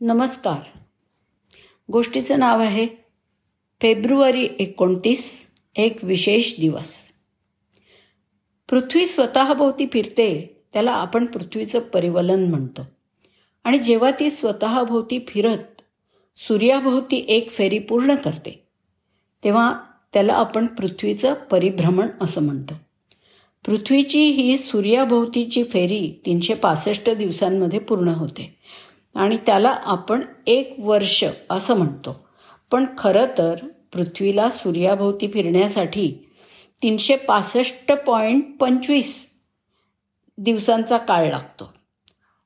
नमस्कार. गोष्टीचं नाव आहे फेब्रुवारी एकोणतीस एक विशेष दिवस. पृथ्वी स्वतःभोवती फिरते त्याला आपण पृथ्वीचं परिवलन म्हणतो. आणि जेव्हा ती स्वतःभोवती फिरत सूर्याभोवती एक फेरी पूर्ण करते तेव्हा त्याला आपण पृथ्वीचं परिभ्रमण असं म्हणतो. पृथ्वीची ही सूर्याभोवतीची फेरी तीनशे पासष्ट दिवसांमध्ये पूर्ण होते. आणि त्याला आपण एक वर्ष असं म्हणतो. पण खरं तर पृथ्वीला सूर्याभोवती फिरण्यासाठी तीनशे पासष्ट पॉईंट पंचवीस दिवसांचा काळ लागतो.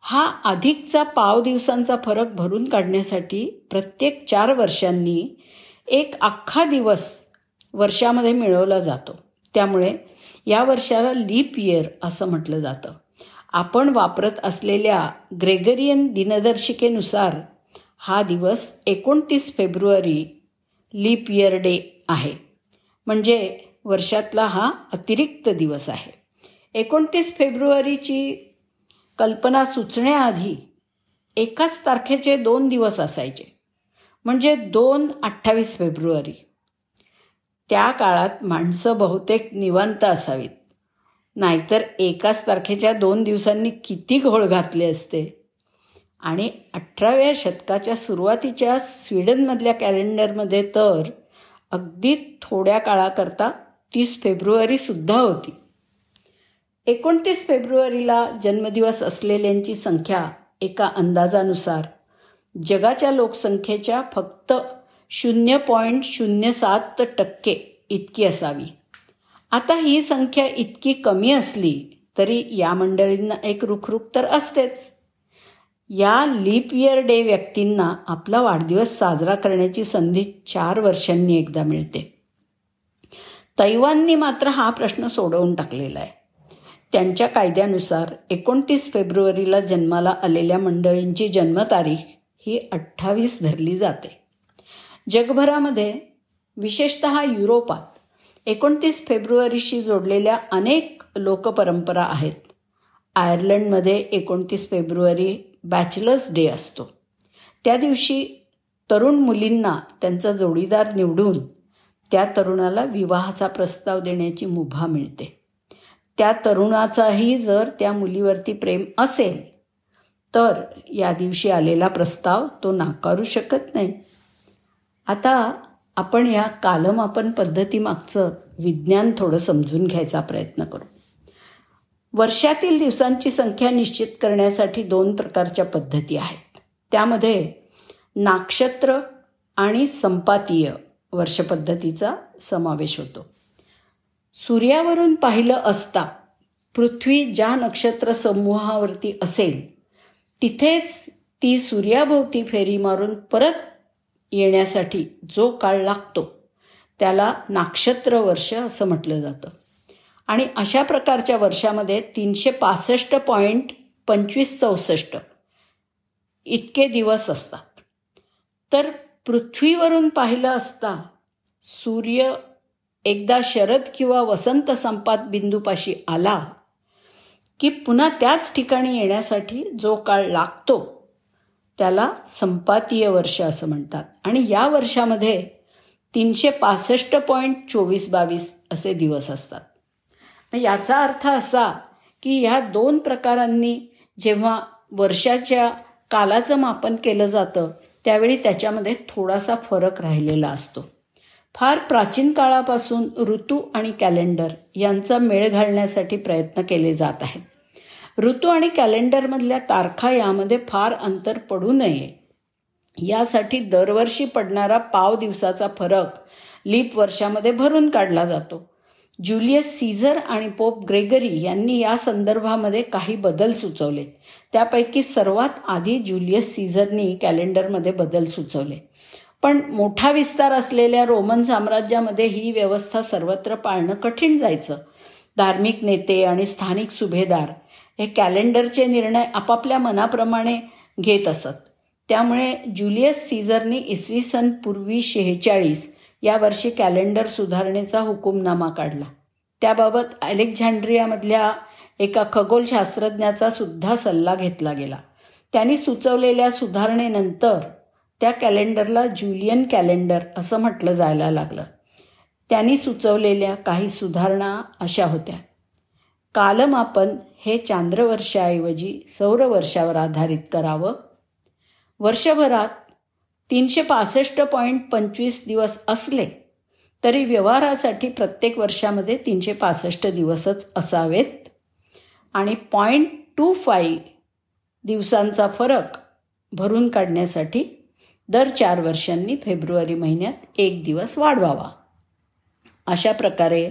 हा अधिकचा पाव दिवसांचा फरक भरून काढण्यासाठी प्रत्येक चार वर्षांनी एक अख्खा दिवस वर्षामध्ये मिळवला जातो. त्यामुळे या वर्षाला लीप इयर असं म्हटलं जातं. आपण वापरत असलेल्या ग्रेगरियन दिनदर्शिकेनुसार हा दिवस एकोणतीस फेब्रुवारी लीप इयर डे आहे. म्हणजे वर्षातला हा अतिरिक्त दिवस आहे. एकोणतीस फेब्रुवारीची कल्पना सुचण्याआधी एकाच तारखेचे दोन दिवस असायचे. म्हणजे दोन अठ्ठावीस फेब्रुवारी. त्या काळात माणसं बहुतेक निवांत असावीत. नाहीतर एकाच तारखेच्या दोन दिवसांनी किती घोळ घातले असते. आणि अठराव्या शतकाच्या सुरुवातीच्या स्वीडनमधल्या कॅलेंडरमध्ये तर अगदी थोड्या काळाकरता तीस फेब्रुवारीसुद्धा होती. एकोणतीस फेब्रुवारीला जन्मदिवस असलेल्यांची संख्या एका अंदाजानुसार जगाच्या लोकसंख्येच्या फक्त शून्य पॉईंट शून्य सात टक्के इतकी असावी. आता ही संख्या इतकी कमी असली तरी या मंडळींना एक रुखरुख तर असतेच. या लीप इयर डे व्यक्तींना आपला वाढदिवस साजरा करण्याची संधी चार वर्षांनी एकदा मिळते. तैवाननी मात्र हा प्रश्न सोडवून टाकलेला आहे. त्यांच्या कायद्यानुसार एकोणतीस फेब्रुवारीला जन्माला आलेल्या मंडळींची जन्मतारीख ही अठ्ठावीस धरली जाते. जगभरामध्ये विशेषत युरोपात एकोणतीस फेब्रुवारीशी जोडलेल्या अनेक लोकपरंपरा आहेत. आयर्लंडमध्ये एकोणतीस फेब्रुवारी बॅचलर्स डे असतो. त्या दिवशी तरुण मुलींना त्यांचा जोडीदार निवडून त्या तरुणाला विवाहाचा प्रस्ताव देण्याची मुभा मिळते. त्या तरुणाचाही जर त्या मुलीवरती प्रेम असेल तर या दिवशी आलेला प्रस्ताव तो नाकारू शकत नाही. आता आपण या कालमापन पद्धतीमागचं विज्ञान थोडं समजून घ्यायचा प्रयत्न करू. वर्षातील दिवसांची संख्या निश्चित करण्यासाठी दोन प्रकारच्या पद्धती आहेत. त्यामध्ये नाक्षत्र आणि संपातीय वर्षपद्धतीचा समावेश होतो. सूर्यावरून पाहिलं असता पृथ्वी ज्या नक्षत्र समूहावरती असेल तिथेच ती सूर्याभोवती फेरी मारून परत येण्यासाठी जो काळ लागतो त्याला नाक्षत्र वर्ष असं म्हटलं जातं. आणि अशा प्रकारच्या वर्षामध्ये तीनशे पासष्ट पॉईंट पंचवीस चौसष्ट इतके दिवस असतात. तर पृथ्वीवरून पाहिलं असता सूर्य एकदा शरद किंवा वसंत संपात बिंदूपाशी आला की पुन्हा त्याच ठिकाणी येण्यासाठी जो काळ लागतो त्याला संपातीय वर्ष असं म्हणतात. आणि या वर्षामध्ये तीनशे पासष्ट पॉईंट चोवीस बावीस असे दिवस असतात. याचा अर्थ असा की ह्या दोन प्रकारांनी जेव्हा वर्षाच्या कालाचं मापन केलं जातं त्यावेळी त्याच्यामध्ये थोडासा फरक राहिलेला असतो. फार प्राचीन काळापासून ऋतू आणि कॅलेंडर यांचा मेळ घालण्यासाठी प्रयत्न केले जात आहेत. ऋतू आणि कॅलेंडरमधल्या तारखा यामध्ये फार अंतर पडू नये. यासाठी दरवर्षी पडणारा पाव दिवसाचा फरक लीप वर्षामध्ये भरून काढला जातो. ज्युलियस सीझर आणि पोप ग्रेगरी यांनी या संदर्भामध्ये काही बदल सुचवले त्यापैकी सर्वात आधी ज्युलियस सीझरनी कॅलेंडरमध्ये बदल सुचवले. पण मोठा विस्तार असलेल्या रोमन साम्राज्यामध्ये ही व्यवस्था सर्वत्र पाळणं कठीण जायचं. धार्मिक नेते आणि स्थानिक सुभेदार हे कॅलेंडरचे निर्णय आपापल्या मनाप्रमाणे घेत असत. त्यामुळे ज्युलियस सीझरनी इसवी सन पूर्वी शेहेचाळीस या वर्षी कॅलेंडर सुधारणेचा हुकुमनामा काढला. त्याबाबत अलेक्झांड्रियामधल्या एका खगोलशास्त्रज्ञाचा सुद्धा सल्ला घेतला गेला. त्यांनी सुचवलेल्या सुधारणेनंतर त्या कॅलेंडरला जुलियन कॅलेंडर असं म्हटलं जायला लागलं. त्यांनी सुचवलेल्या काही सुधारणा अशा होत्या. कालमापन हे चांद्रवर्षाऐवजी सौरवर्षावर आधारित करावं. वर्षभरात तीनशे पासष्ट पॉईंट पंचवीस दिवस असले तरी व्यवहारासाठी प्रत्येक वर्षामध्ये तीनशे पासष्ट दिवसच असावेत. आणि पॉईंट टू फाईव्ह दिवसांचा फरक भरून काढण्यासाठी दर चार वर्षांनी फेब्रुवारी महिन्यात एक दिवस वाढवावा. अशा प्रकारे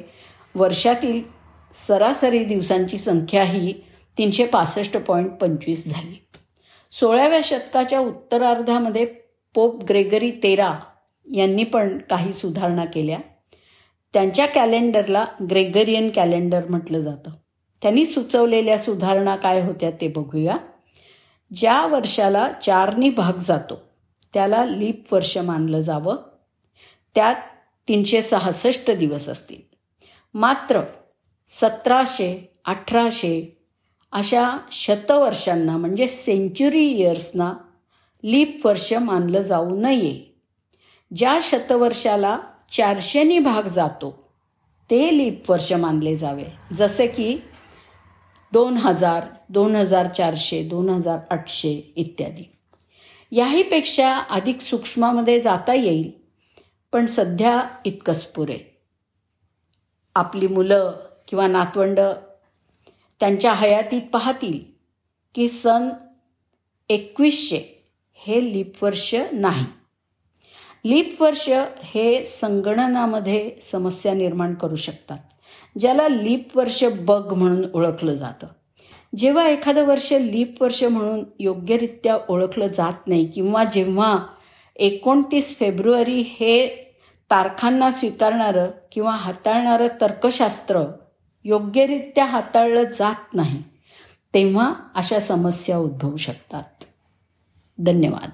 वर्षातील सरासरी दिवसांची संख्या ही तीनशे पासष्ट पॉईंट पंचवीस झाली. सोळाव्या शतकाच्या उत्तरार्धामध्ये पोप ग्रेगरी तेरा यांनी पण काही सुधारणा केल्या. त्यांच्या कॅलेंडरला ग्रेगरियन कॅलेंडर म्हटलं जातं. त्यांनी सुचवलेल्या सुधारणा काय होत्या ते बघूया. ज्या वर्षाला चारनी भाग जातो त्याला लीप वर्ष मानलं जावं. त्यात तीनशे सहासष्ट दिवस असतील. मात्र सतराशे अठराशे अशा शतवर्षांना म्हणजे सेंच्युरी इयर्सना लीप वर्ष मानलं जाऊ नये. ज्या शतवर्षाला चारशेनी भाग जातो ते लीप वर्ष मानले जावे. जसे की दोन हजार दोन हजार चारशे दोन हजार आठशे इत्यादी. याहीपेक्षा अधिक सूक्ष्मामध्ये जाता येईल पण सध्या इतकंच पुरे. आपली मुलं किंवा नातवंड त्यांच्या हयातीत पाहतील की सन एकवीसशे हे लीप वर्ष नाही. लीप वर्ष हे संगणनामध्ये समस्या निर्माण करू शकतात ज्याला लीप वर्ष बग म्हणून ओळखलं जातं. जेव्हा एखादं वर्ष लीप वर्ष म्हणून योग्यरित्या ओळखलं जात नाही किंवा जेव्हा एकोणतीस फेब्रुवारी हे तारखांना स्वीकारणारं किंवा हाताळणारं तर्कशास्त्र योग्यरित्या हाताळलं जात नाही तेव्हा अशा समस्या उद्भवू शकतात. धन्यवाद.